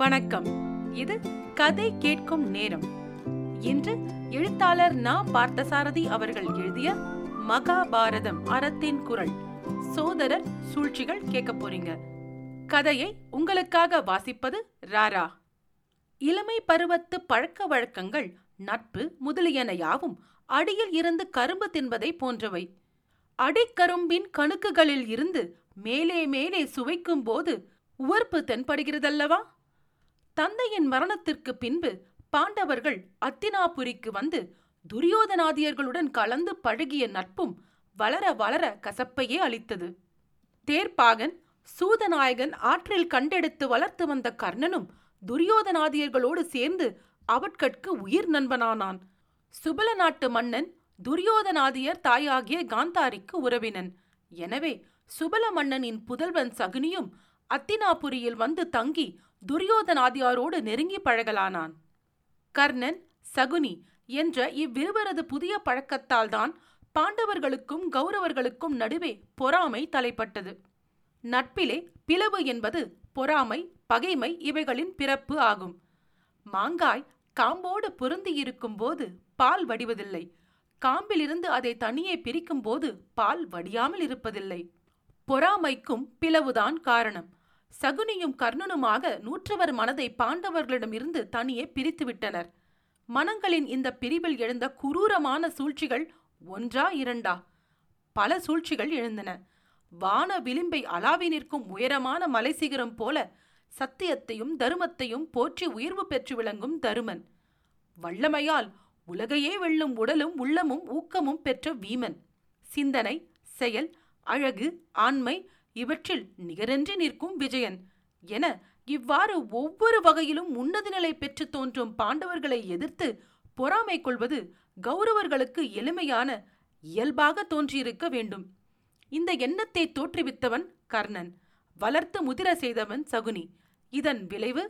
வணக்கம். இது கதை கேட்கும் நேரம். இன்று எழுத்தாளர் நா. பார்த்தசாரதி அவர்கள் எழுதிய மகாபாரதம் அறத்தின் குரல். சோதரர் சூழ்ச்சிகள் கேட்க போறீங்க. கதையை உங்களுக்காக வாசிப்பது ராரா. இளமை பருவத்து பழக்க வழக்கங்கள் நட்பு முதலியன யாவும் அடியில் இருந்து கரும்பு தின்பதை போன்றவை. அடிக்கரும்பின் கணுக்குகளில் இருந்து மேலே மேலே சுவைக்கும் போது உவர்ப்பு தென்படுகிறதல்லவா? தந்தையின் மரணத்திற்கு பின்பு பாண்டவர்கள் அத்தினாபுரிக்கு வந்து துரியோதனாதியர்களுடன் கலந்து பழகிய நட்பும் வளர வளர கசப்பையே அளித்தது. தேர்ப்பாகன் சூதநாயகன் ஆற்றில் கண்டெடுத்து வளர்த்து வந்த கர்ணனும் துரியோதனாதியர்களோடு சேர்ந்து அவட்கட்கு உயிர் நண்பனானான். சுபல நாட்டு மன்னன் துரியோதனாதியர் தாயாகிய காந்தாரிக்கு உறவினன். எனவே சுபல மன்னனின் புதல்வன் சகுனியும் அத்தினாபுரியில் வந்து தங்கி துரியோதனாதியாரோடு நெருங்கி பழகலானான். கர்ணன் சகுனி என்ற இவ்விருவரது புதிய பழக்கத்தால்தான் பாண்டவர்களுக்கும் கௌரவர்களுக்கும் நடுவே பொறாமை தலைப்பட்டது. நட்பிலே பிளவு என்பது பொறாமை பகைமை இவைகளின் பிறப்பு ஆகும். மாங்காய் காம்போடு பொருந்தியிருக்கும் போது பால் வடிவதில்லை. காம்பிலிருந்து அதை தனியே பிரிக்கும் போது பால் வடியாமல் இருப்பதில்லை. பொறாமைக்கும் பிளவுதான் காரணம். சகுனியும் கர்ணனுமாக நூற்றவர் மனதை பாண்டவர்களிடமிருந்து தனியே பிரித்துவிட்டனர். மனங்களின் இந்த பிரிவில் எழுந்த குரூரமான சூழ்ச்சிகள் ஒன்றா இரண்டா? பல சூழ்ச்சிகள் எழுந்தன. வான விளிம்பை அலாவி நிற்கும் உயரமான மலை சிகரம் போல சத்தியத்தையும் தருமத்தையும் போற்றி உயர்வு பெற்று விளங்கும் தருமன். வல்லமையால் உலகையே வெல்லும் உடலும் உள்ளமும் ஊக்கமும் பெற்ற வீமன். சிந்தனை செயல் அழகு ஆண்மை இவற்றில் நிகரென்றி நிற்கும் விஜயன் என இவ்வாறு ஒவ்வொரு வகையிலும் உன்னத நிலை பெற்று தோன்றும் பாண்டவர்களை எதிர்த்து பொறாமை கொள்வது கௌரவர்களுக்கு எளிமையான இயல்பாக தோன்றியிருக்க வேண்டும். இந்த எண்ணத்தை தோற்றுவித்தவன் கர்ணன் வளர்த்து முதிர செய்தவன் சகுனி. இதன் விளைவு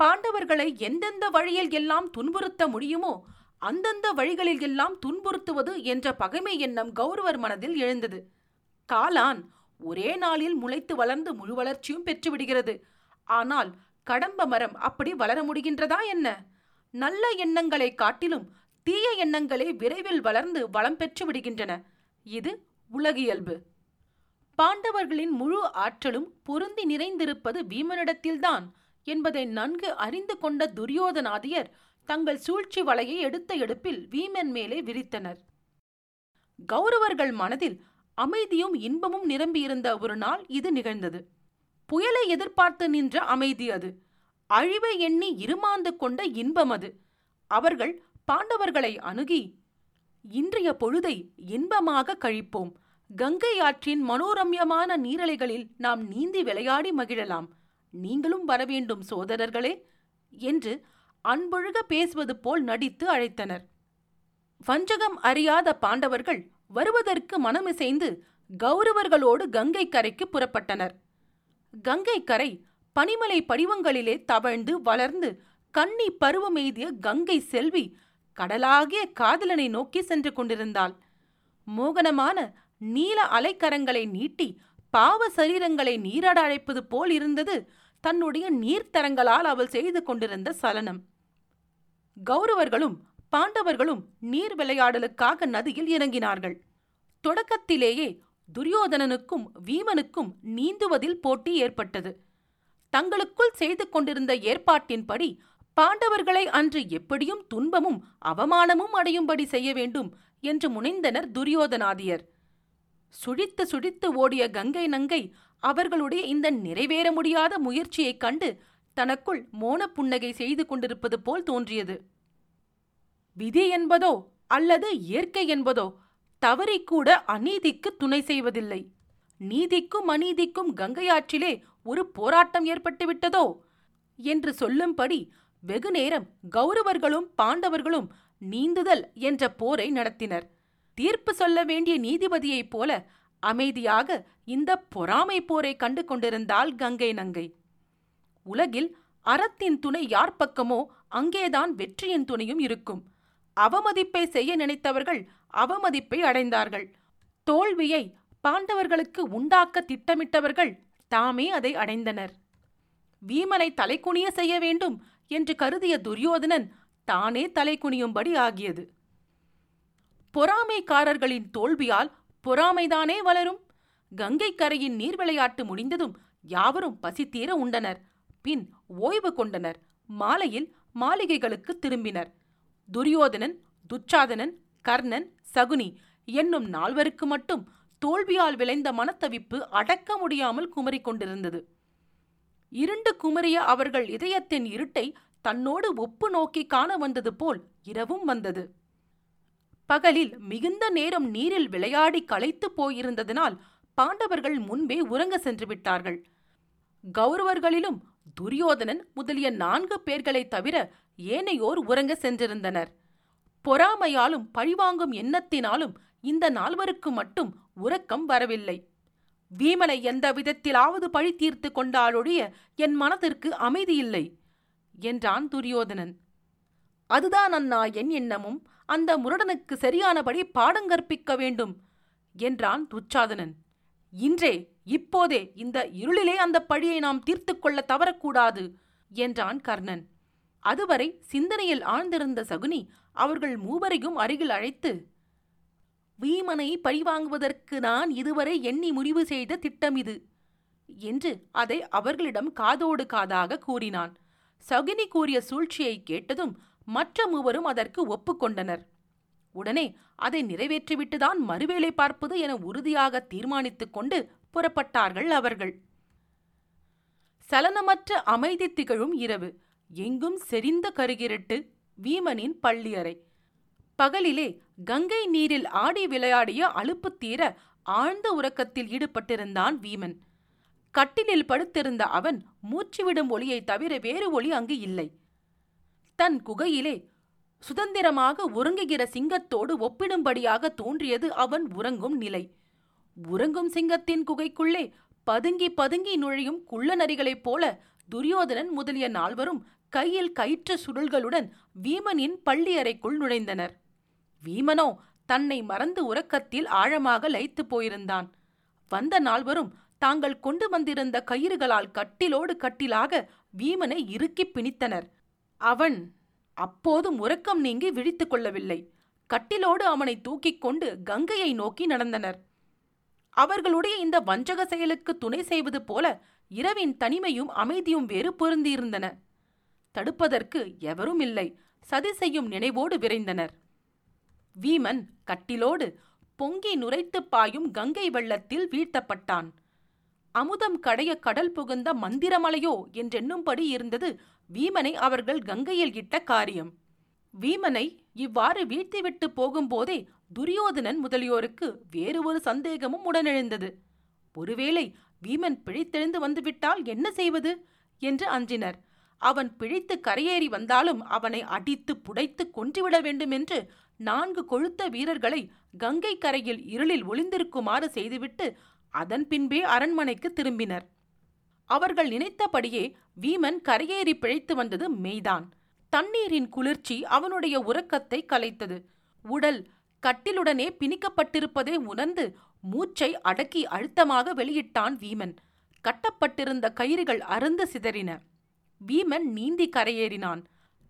பாண்டவர்களை எந்தெந்த வழியில் எல்லாம் துன்புறுத்த முடியுமோ அந்தந்த வழிகளில் எல்லாம் துன்புறுத்துவது என்ற பகைமை எண்ணம் கௌரவர் மனதில் எழுந்தது. காலான் ஒரே நாளில் முளைத்து வளர்ந்து முழு வளர்ச்சியும் பெற்றுவிடுகிறது. ஆனால் கடம்ப மரம் அப்படி வளர முடிகின்றதா என்ன? நல்ல எண்ணங்களை காட்டிலும் தீய எண்ணங்களே விரைவில் வளர்ந்து வளம் பெற்று விடுகின்றன. இது உலகியல்பு. பாண்டவர்களின் முழு ஆற்றலும் பொருந்தி நிறைந்திருப்பது பீமனிடத்தில்தான் என்பதை நன்கு அறிந்து கொண்ட துரியோதனாதியர் தங்கள் சூழ்ச்சி வலையை எடுத்த எடுப்பில் வீமன் மேலே விரித்தனர். கௌரவர்கள் மனதில் அமைதியும் இன்பமும் நிரம்பியிருந்த ஒரு நாள் இது நிகழ்ந்தது. புயலை எதிர்பார்த்து நின்ற அமைதி அது. அழிவை எண்ணி இருமாந்து கொண்ட இன்பம் அது. அவர்கள் பாண்டவர்களை அணுகி இன்றைய பொழுதை இன்பமாக கழிப்போம். கங்கை ஆற்றின் மனோரம்யமான நீரலைகளில் நாம் நீந்தி விளையாடி மகிழலாம். நீங்களும் வரவேண்டும் சோதரர்களே என்று அன்பொழுக பேசுவது போல் நடித்து அழைத்தனர். வஞ்சகம் அறியாத பாண்டவர்கள் வருவதற்கு மனமிசைந்து கௌரவர்களோடு கங்கை கரைக்கு புறப்பட்டனர். கங்கை கரை பனிமலை படிவங்களிலே தவழ்ந்து வளர்ந்து கன்னி பருவமெய்திய கங்கை செல்வி கடலாகிய காதலனை நோக்கி சென்று கொண்டிருந்தாள். மோகனமான நீல அலைக்கரங்களை நீட்டி பாவ சரீரங்களை நீராட அழைப்பது போல் இருந்தது தன்னுடைய நீர்த்தரங்களால் அவள் செய்து கொண்டிருந்த சலனம். கௌரவர்களும் பாண்டவர்களும் நீர் விளையாடலுக்காக நதியில் இறங்கினார்கள். தொடக்கத்திலேயே துரியோதனனுக்கும் வீமனுக்கும் நீந்துவதில் போட்டி ஏற்பட்டது. தங்களுக்குள் செய்து கொண்டிருந்த ஏற்பாட்டின்படி பாண்டவர்களை அன்று எப்படியும் துன்பமும் அவமானமும் அடையும்படி செய்ய வேண்டும் என்று முனைந்தனர் துரியோதனாதியர். சுழித்து சுழித்து ஓடிய கங்கை நங்கை அவர்களுடைய இந்த நிறைவேற முடியாத முயற்சியைக் கண்டு தனக்குள் மோன புன்னகை செய்து கொண்டிருப்பது போல் தோன்றியது. விதி என்பதோ அல்லது இயற்கை என்பதோ தவறிக்கூட அநீதிக்கு துணை செய்வதில்லை. நீதிக்கும் அநீதிக்கும் கங்கையாற்றிலே ஒரு போராட்டம் ஏற்பட்டுவிட்டதோ? என்று சொல்லும்படி வெகுநேரம் கௌரவர்களும் பாண்டவர்களும் நீந்துதல் என்ற போரை நடத்தினர். தீர்ப்பு சொல்ல வேண்டிய நீதிபதியைப் போல அமைதியாக இந்த பொறாமை போரை கண்டு கொண்டிருந்தாள் கங்கை நங்கை. உலகில் அறத்தின் துணை யார் பக்கமோ அங்கேதான் வெற்றியின் துணையும் இருக்கும். அவமதிப்பை செய்ய நினைத்தவர்கள் அவமதிப்பை அடைந்தார்கள். தோல்வியை பாண்டவர்களுக்கு உண்டாக்க திட்டமிட்டவர்கள் தாமே அதை அடைந்தனர். வீமனை தலைக்குனிய செய்ய வேண்டும் என்று கருதிய துரியோதனன் தானே தலைக்குனியும்படி ஆகியது. பொறாமைக்காரர்களின் தோல்வியால் பொறாமைதானே வளரும். கங்கை கரையின் நீர் விளையாட்டு முடிந்ததும் யாவரும் பசித்தீர உண்டனர். பின் ஓய்வு கொண்டனர். மாலையில் மாளிகைகளுக்கு திரும்பினர். துரியோதனன் துச்சாதனன் கர்ணன் சகுனி என்னும் நால்வருக்கு மட்டும் தோல்வியால் விளைந்த மனத்தவிப்பு அடக்க முடியாமல் குமரிக் கொண்டிருந்தது. இருண்டு குமரிய அவர்கள் இதயத்தின் இருட்டை தன்னோடு ஒப்பு நோக்கி காண வந்தது போல் இரவும் வந்தது. பகலில் மிகுந்த நேரம் நீரில் விளையாடி களைத்து போயிருந்ததினால் பாண்டவர்கள் முன்பே உறங்க சென்று விட்டார்கள். கௌரவர்களிலும் துரியோதனன் முதலிய நான்கு பேர்களைத் தவிர ஏனையோர் உறங்க சென்றிருந்தனர். பொறாமையாலும் பழிவாங்கும் எண்ணத்தினாலும் இந்த நால்வருக்கு மட்டும் உறக்கம் வரவில்லை. வீமனை எந்த விதத்திலாவது பழி தீர்த்து கொண்டாலொழிய என் மனதிற்கு அமைதியில்லை என்றான் துரியோதனன். அதுதான் அண்ணா என் எண்ணமும் அந்த முரடனுக்கு சரியானபடி பாடங்கற்பிக்க வேண்டும் என்றான் துச்சாதனன். இன்றே இப்போதே இந்த இருளிலே அந்த பழியை நாம் தீர்த்து கொள்ள தவறக்கூடாது என்றான் கர்ணன். அதுவரை சிந்தனையில் ஆழ்ந்திருந்த சகுனி அவர்கள் மூவரையும் அருகில் அழைத்து வீமனை பழிவாங்குவதற்கு நான் இதுவரை எண்ணி முடிவு செய்த திட்டம் இது என்று அதை அவர்களிடம் காதோடு காதாக கூறினான். சகுனி கூறிய சூழ்ச்சியை கேட்டதும் மற்ற மூவரும் அதற்கு ஒப்புக்கொண்டனர் உடனே அதை நிறைவேற்றிவிட்டுதான் மறுவேளை பார்ப்பது என உறுதியாக தீர்மானித்துக் கொண்டு புறப்பட்டார்கள் அவர்கள். சலனமற்ற அமைதி திகழும் இரவு. எங்கும் செறிந்த கருகிரட்டு வீமனின் பள்ளியறை. பகலிலே கங்கை நீரில் ஆடி விளையாடிய அலுப்பு தீர ஆழ்ந்த உறக்கத்தில் ஈடுபட்டிருந்தான் வீமன். கட்டிலில் படுத்திருந்த அவன் மூச்சுவிடும் ஒளியை தவிர வேறு ஒளி அங்கு இல்லை. தன் குகையிலே சுதந்திரமாக உறங்குகிற சிங்கத்தோடு ஒப்பிடும்படியாக தோன்றியது அவன் உறங்கும் நிலை. உறங்கும் சிங்கத்தின் குகைக்குள்ளே பதுங்கி பதுங்கி நுழையும் குள்ள நரிகளைப் போல துரியோதனன் முதலிய நால்வரும் கையில் கயிற்று சுருள்களுடன் வீமனின் பள்ளி அறைக்குள் நுழைந்தனர். வீமனோ தன்னை மறந்து உறக்கத்தில் ஆழமாக லயித்துப் போயிருந்தான். வந்த நால்வரும் தாங்கள் கொண்டு வந்திருந்த கயிறுகளால் கட்டிலோடு கட்டிலாக வீமனை இறுக்கிப் பிணித்தனர். அவன் அப்போதும் உறக்கம் நீங்கி விழித்துக் கொள்ளவில்லை. கட்டிலோடு அவனை தூக்கிக் கொண்டு கங்கையை நோக்கி நடந்தனர். அவர்களுடைய இந்த வஞ்சக செயலுக்கு துணை செய்வது போல இரவின் தனிமையும் அமைதியும் வேறு பொருந்தியிருந்தன. தடுப்பதற்கு எவரும் இல்லை சதி செய்யும் நினைவோடு விரைந்தனர். வீமன் கட்டிலோடு பொங்கி நுரைத்துப் பாயும் கங்கை வெள்ளத்தில் வீழ்த்தப்பட்டான். அமுதம் கடைய கடல் புகுந்த மந்திரமலையோ என்றெண்ணும்படி இருந்தது வீமனை அவர்கள் கங்கையில் இட்ட காரியம். வீமனை இவ்வாறு வீழ்த்திவிட்டு போகும்போதே துரியோதனன் முதலியோருக்கு வேறு ஒரு சந்தேகமும் உடனெழுந்தது. ஒருவேளை வீமன் பிழைத்தெழுந்து வந்துவிட்டால் என்ன செய்வது? என்று அஞ்சினர். அவன் பிழைத்து கரையேறி வந்தாலும் அவனை அடித்து புடைத்து கொன்றுவிட வேண்டுமென்று நான்கு கொழுத்த வீரர்களை கங்கை கரையில் இருளில் ஒளிந்திருக்குமாறு செய்துவிட்டு அதன் பின்பே அரண்மனைக்கு திரும்பினர். அவர்கள் நினைத்தபடியே வீமன் கரையேறி பிழைத்து வந்தது மெய்தான். தண்ணீரின் குளிர்ச்சி அவனுடைய உறக்கத்தை கலைத்தது. உடல் கட்டிலுடனே பிணிக்கப்பட்டிருப்பதை உணர்ந்து மூச்சை அடக்கி அழுத்தமாக வெளியிட்டான் வீமன். கட்டப்பட்டிருந்த கயிறுகள் அருந்து சிதறின. வீமன் நீந்தி கரையேறினான்.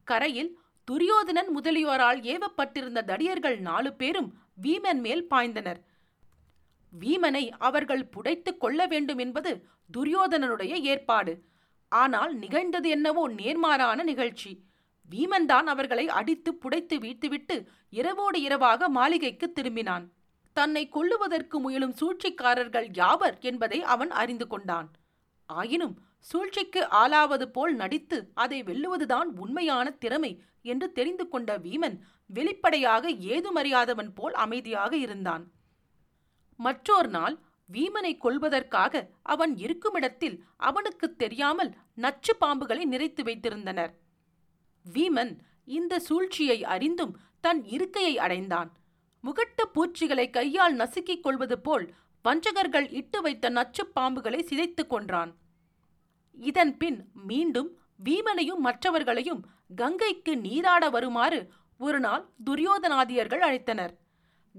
கரையில் துரியோதனன் முதலியோரால் ஏவப்பட்டிருந்த தடியர்கள் நாலு பேரும் வீமன் மேல் பாய்ந்தனர். வீமனை அவர்கள் புடைத்துக் கொள்ள வேண்டும் என்பது துரியோதனனுடைய ஏற்பாடு. ஆனால் நிகழ்ந்தது என்னவோ நேர்மாறான நிகழ்ச்சி. வீமன்தான் அவர்களை அடித்து புடைத்து வீழ்த்துவிட்டு இரவோடு இரவாக மாளிகைக்கு திரும்பினான். தன்னை கொல்லுவதற்கு முயலும் சூழ்ச்சிக்காரர்கள் யாவர் என்பதை அவன் அறிந்து கொண்டான். ஆயினும் சூழ்ச்சிக்கு ஆளாவது போல் நடித்து அதை வெல்லுவதுதான் உண்மையான திறமை என்று தெரிந்து கொண்ட வீமன் வெளிப்படையாக ஏதுமறியாதவன் போல் அமைதியாக இருந்தான். மற்றோர் நாள் வீமனை கொல்வதற்காக அவன் இருக்குமிடத்தில் அவனுக்கு தெரியாமல் நச்சு பாம்புகளை நிறைத்து வைத்திருந்தனர். வீமன் இந்த சூழ்ச்சியை அறிந்தும் தன் இருக்கையை அடைந்தான். முகட்டு பூச்சிகளை கையால் நசுக்கிக் கொள்வது போல் வஞ்சகர்கள் இட்டு வைத்த நச்சு பாம்புகளை சிதைத்துக் கொன்றான். இதன் பின் மீண்டும் வீமனையும் மற்றவர்களையும் கங்கைக்கு நீராட வருமாறு ஒரு நாள் துரியோதனாதியர்கள் அழைத்தனர்.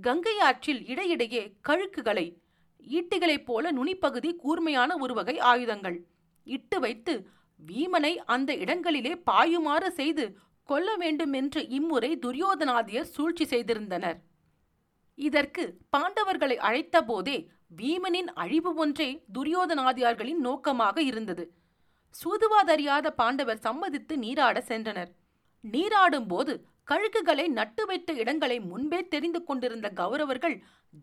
கங்கை ஆற்றில் இடையிடையே கழுக்குகளை ஈட்டிகளைப் போல நுனிப்பகுதி கூர்மையான ஒரு வகை ஆயுதங்கள் இட்டு வைத்து வீமனை அந்த இடங்களிலே பாயுமாறு செய்து கொல்ல வேண்டும் என்று இம்முறை துரியோதனாதியர் சூழ்ச்சி செய்திருந்தனர். இதற்கு பாண்டவர்களை அழைத்த போதே வீமனின் அழிவு ஒன்றே துரியோதனாதியார்களின் நோக்கமாக இருந்தது. சூதுவாதறியாத பாண்டவர் சம்மதித்து நீராட சென்றனர். நீராடும் போது கழுகுகளை நட்டு வைத்த இடங்களை முன்பே தெரிந்து கொண்டிருந்த கௌரவர்கள்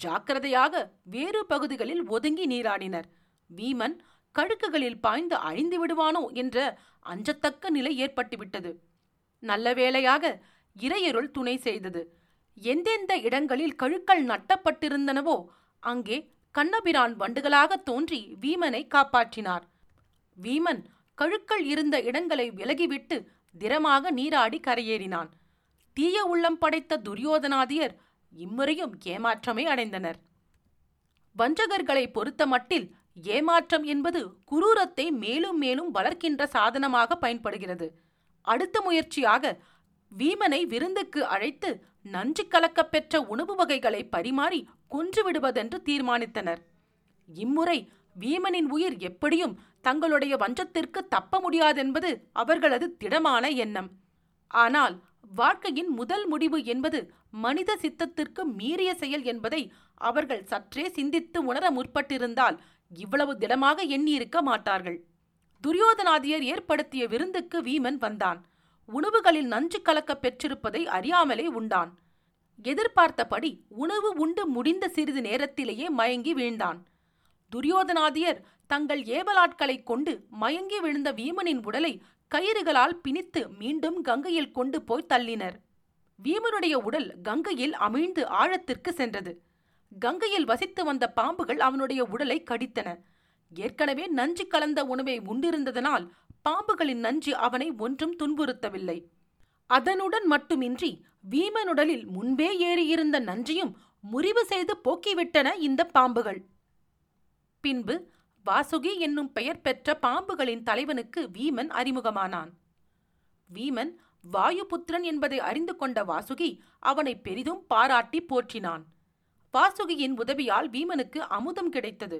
ஜாக்கிரதையாக வேறு பகுதிகளில் ஒதுங்கி நீராடினர். வீமன் கழுக்குகளில் பாய்ந்து அழிந்து விடுவானோ என்ற அஞ்சத்தக்க நிலை ஏற்பட்டுவிட்டது. நல்ல வேளையாக இறையருள் துணை செய்தது. எந்தெந்த இடங்களில் கழுக்கள் நட்டப்பட்டிருந்தனவோ அங்கே கண்ணபிரான் வண்டுகளாக தோன்றி வீமனை காப்பாற்றினார். வீமன் கழுக்கள் இருந்த இடங்களை விலகிவிட்டு திரமாக நீராடி கரையேறினான். தீய உள்ளம் படைத்த துரியோதனாதியர் இம்முறையும் ஏமாற்றமே அடைந்தனர். வஞ்சகர்களை பொறுத்த மட்டில் ஏமாற்றம் என்பது குரூரத்தை மேலும் மேலும் வளர்க்கின்ற சாதனமாக பயன்படுகிறது. அடுத்த முயற்சியாக வீமனை விருந்துக்கு அழைத்து நஞ்சு கலக்கப் பெற்ற உணவு வகைகளை பரிமாறி கொன்றுவிடுவதென்று தீர்மானித்தனர். இம்முறை வீமனின் உயிர் எப்படியும் தங்களுடைய வஞ்சத்திற்கு தப்ப முடியாதென்பது அவர்களது திடமான எண்ணம். ஆனால் வாழ்க்கையின் முதல் முடிவு என்பது மனித சித்தத்திற்கு மீறிய செயல் என்பதை அவர்கள் சற்றே சிந்தித்து உணர முற்பட்டிருந்தால் இவ்வளவு திடமாக எண்ணியிருக்க மாட்டார்கள். துரியோதனாதியர் ஏற்படுத்திய விருந்துக்கு வீமன் வந்தான். உணவுகளில் நஞ்சு கலக்க பெற்றிருப்பதை அறியாமலே உண்டான். எதிர்பார்த்தபடி உணவு உண்டு முடிந்த சிறிது நேரத்திலேயே மயங்கி வீழ்ந்தான். துரியோதனாதியர் தங்கள் ஏவலாட்களைக் கொண்டு மயங்கி விழுந்த வீமனின் உடலை கயிறுகளால் பிணித்து மீண்டும் கங்கையில் கொண்டு போய் தள்ளினர். வீமனுடைய உடல் கங்கையில் அமிழ்ந்து ஆழத்திற்கு சென்றது. கங்கையில் வசித்து வந்த பாம்புகள் அவனுடைய உடலை கடித்தன. ஏற்கனவே நஞ்சு கலந்த உணவை உண்டிருந்ததனால் பாம்புகளின் நஞ்சு அவனை ஒன்றும் துன்புறுத்தவில்லை. அதனுடன் மட்டுமின்றி வீமனுடலில் முன்பே ஏறியிருந்த நஞ்சையும் முறிவு செய்து போக்கிவிட்டன இந்த பாம்புகள். பின்பு வாசுகி என்னும் பெயர் பெற்ற பாம்புகளின் தலைவனுக்கு வீமன் அறிமுகமானான். வீமன் வாயுபுத்திரன் என்பதை அறிந்து கொண்ட வாசுகி அவனை பெரிதும் பாராட்டி போற்றினான். வாசுகியின் உதவியால் வீமனுக்கு அமுதம் கிடைத்தது.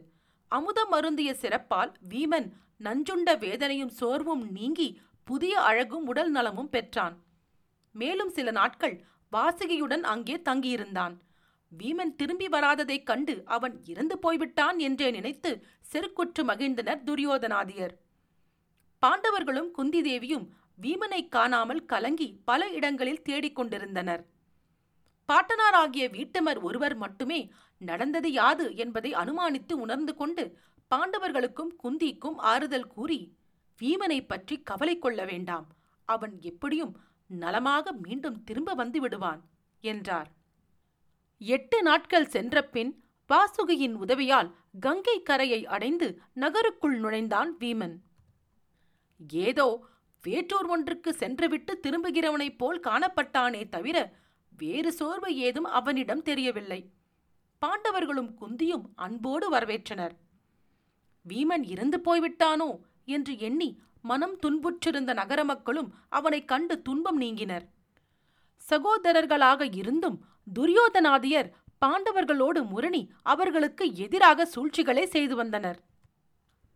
அமுதம் அருந்திய சிறப்பால் வீமன் நஞ்சுண்ட வேதனையும் சோர்வும் நீங்கி புதிய அழகும் உடல் நலமும் பெற்றான். மேலும் சில நாட்கள் வாசுகியுடன் அங்கே தங்கியிருந்தான். வீமன் திரும்பி வராததைக் கண்டு அவன் இறந்து போய்விட்டான் என்றே நினைத்து செருக்குற்று மகிழ்ந்தனர் துரியோதனாதியர். பாண்டவர்களும் குந்தி தேவியும் வீமனை காணாமல் கலங்கி பல இடங்களில் தேடிக் கொண்டிருந்தனர். பாட்டனாராகிய வீட்டமர் ஒருவர் மட்டுமே நடந்தது யாது என்பதை அனுமானித்து உணர்ந்து கொண்டு பாண்டவர்களுக்கும் குந்திக்கும் ஆறுதல் கூறி வீமனை பற்றி கவலை கொள்ள வேண்டாம். அவன் எப்படியும் நலமாக மீண்டும் திரும்ப வந்து விடுவான் என்றார். எட்டு நாட்கள் சென்றபின் வாசுகியின் உதவியால் கங்கை கரையை அடைந்து நகருக்குள் நுழைந்தான் வீமன். ஏதோ வேற்றூர் ஒன்றுக்கு சென்றுவிட்டு திரும்புகிறவனைப் போல் காணப்பட்டானே தவிர வேறு சோர்வு ஏதும் அவனிடம் தெரியவில்லை. பாண்டவர்களும் குந்தியும் அன்போடு வரவேற்றனர். வீமன் இறந்து போய்விட்டானோ என்று எண்ணி மனம் துன்புற்றிருந்த நகர மக்களும் அவனைக் கண்டு துன்பம் நீங்கினர். சகோதரர்களாக இருந்தும் துரியோதனாதியர் பாண்டவர்களோடு முரணி அவர்களுக்கு எதிராக சூழ்ச்சிகளை செய்து வந்தனர்.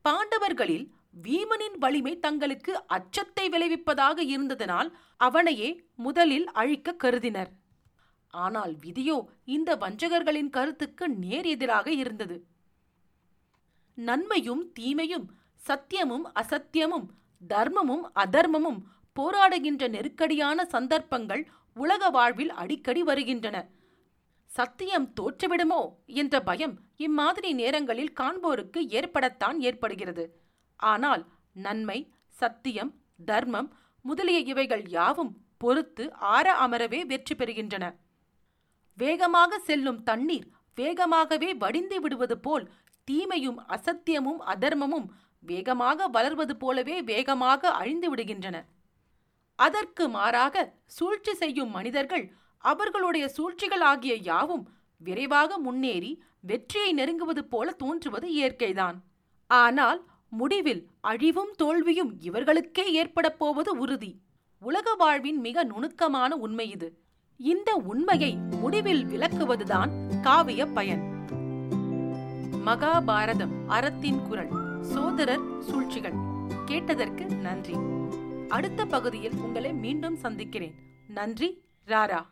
பாண்டவர்களில் வீமனின் வலிமை தங்களுக்கு அச்சத்தை விளைவிப்பதாக இருந்ததனால் அவனையே முதலில் அழிக்க கருதினர். ஆனால் விதியோ இந்த வஞ்சகர்களின் கருத்துக்கு நேர் எதிராக இருந்தது. நன்மையும் தீமையும் சத்தியமும் அசத்தியமும் தர்மமும் அதர்மமும் போராடுகின்ற நெருக்கடியான சந்தர்ப்பங்கள் உலக வாழ்வில் அடிக்கடி வருகின்றன. சத்தியம் தோற்றுவிடுமோ என்ற பயம் இம்மாதிரி நேரங்களில் காண்போருக்கு ஏற்படத்தான் ஏற்படுகிறது. ஆனால் நன்மை சத்தியம் தர்மம் முதலிய இவைகள் யாவும் பொறுத்து ஆற அமரவே வெற்றி பெறுகின்றன. வேகமாக செல்லும் தண்ணீர் வேகமாகவே வடிந்து விடுவது போல் தீமையும் அசத்தியமும் அதர்மமும் வேகமாக வளர்வது போலவே வேகமாக அழிந்து விடுகின்றன. அதற்கு மாறாக சூழ்ச்சி செய்யும் மனிதர்கள் அவர்களுடைய சூழ்ச்சிகள் ஆகிய யாவும் விரைவாக முன்னேறி வெற்றியை நெருங்குவது போல தோன்றுவது இயற்கைதான். ஆனால் முடிவில் அழிவும் தோல்வியும் இவர்களுக்கே ஏற்படப் போவது உறுதி. உலக வாழ்வின் மிக நுணுக்கமான உண்மை இது. இந்த உண்மையை முடிவில் விளக்குவதுதான் காவிய பயன். மகாபாரதம் அறத்தின் குரல் சோதரர் சூழ்ச்சிகள். கேட்டதற்கு நன்றி. அடுத்த பகுதியில் உங்களை மீண்டும் சந்திக்கிறேன். நன்றி ராரா.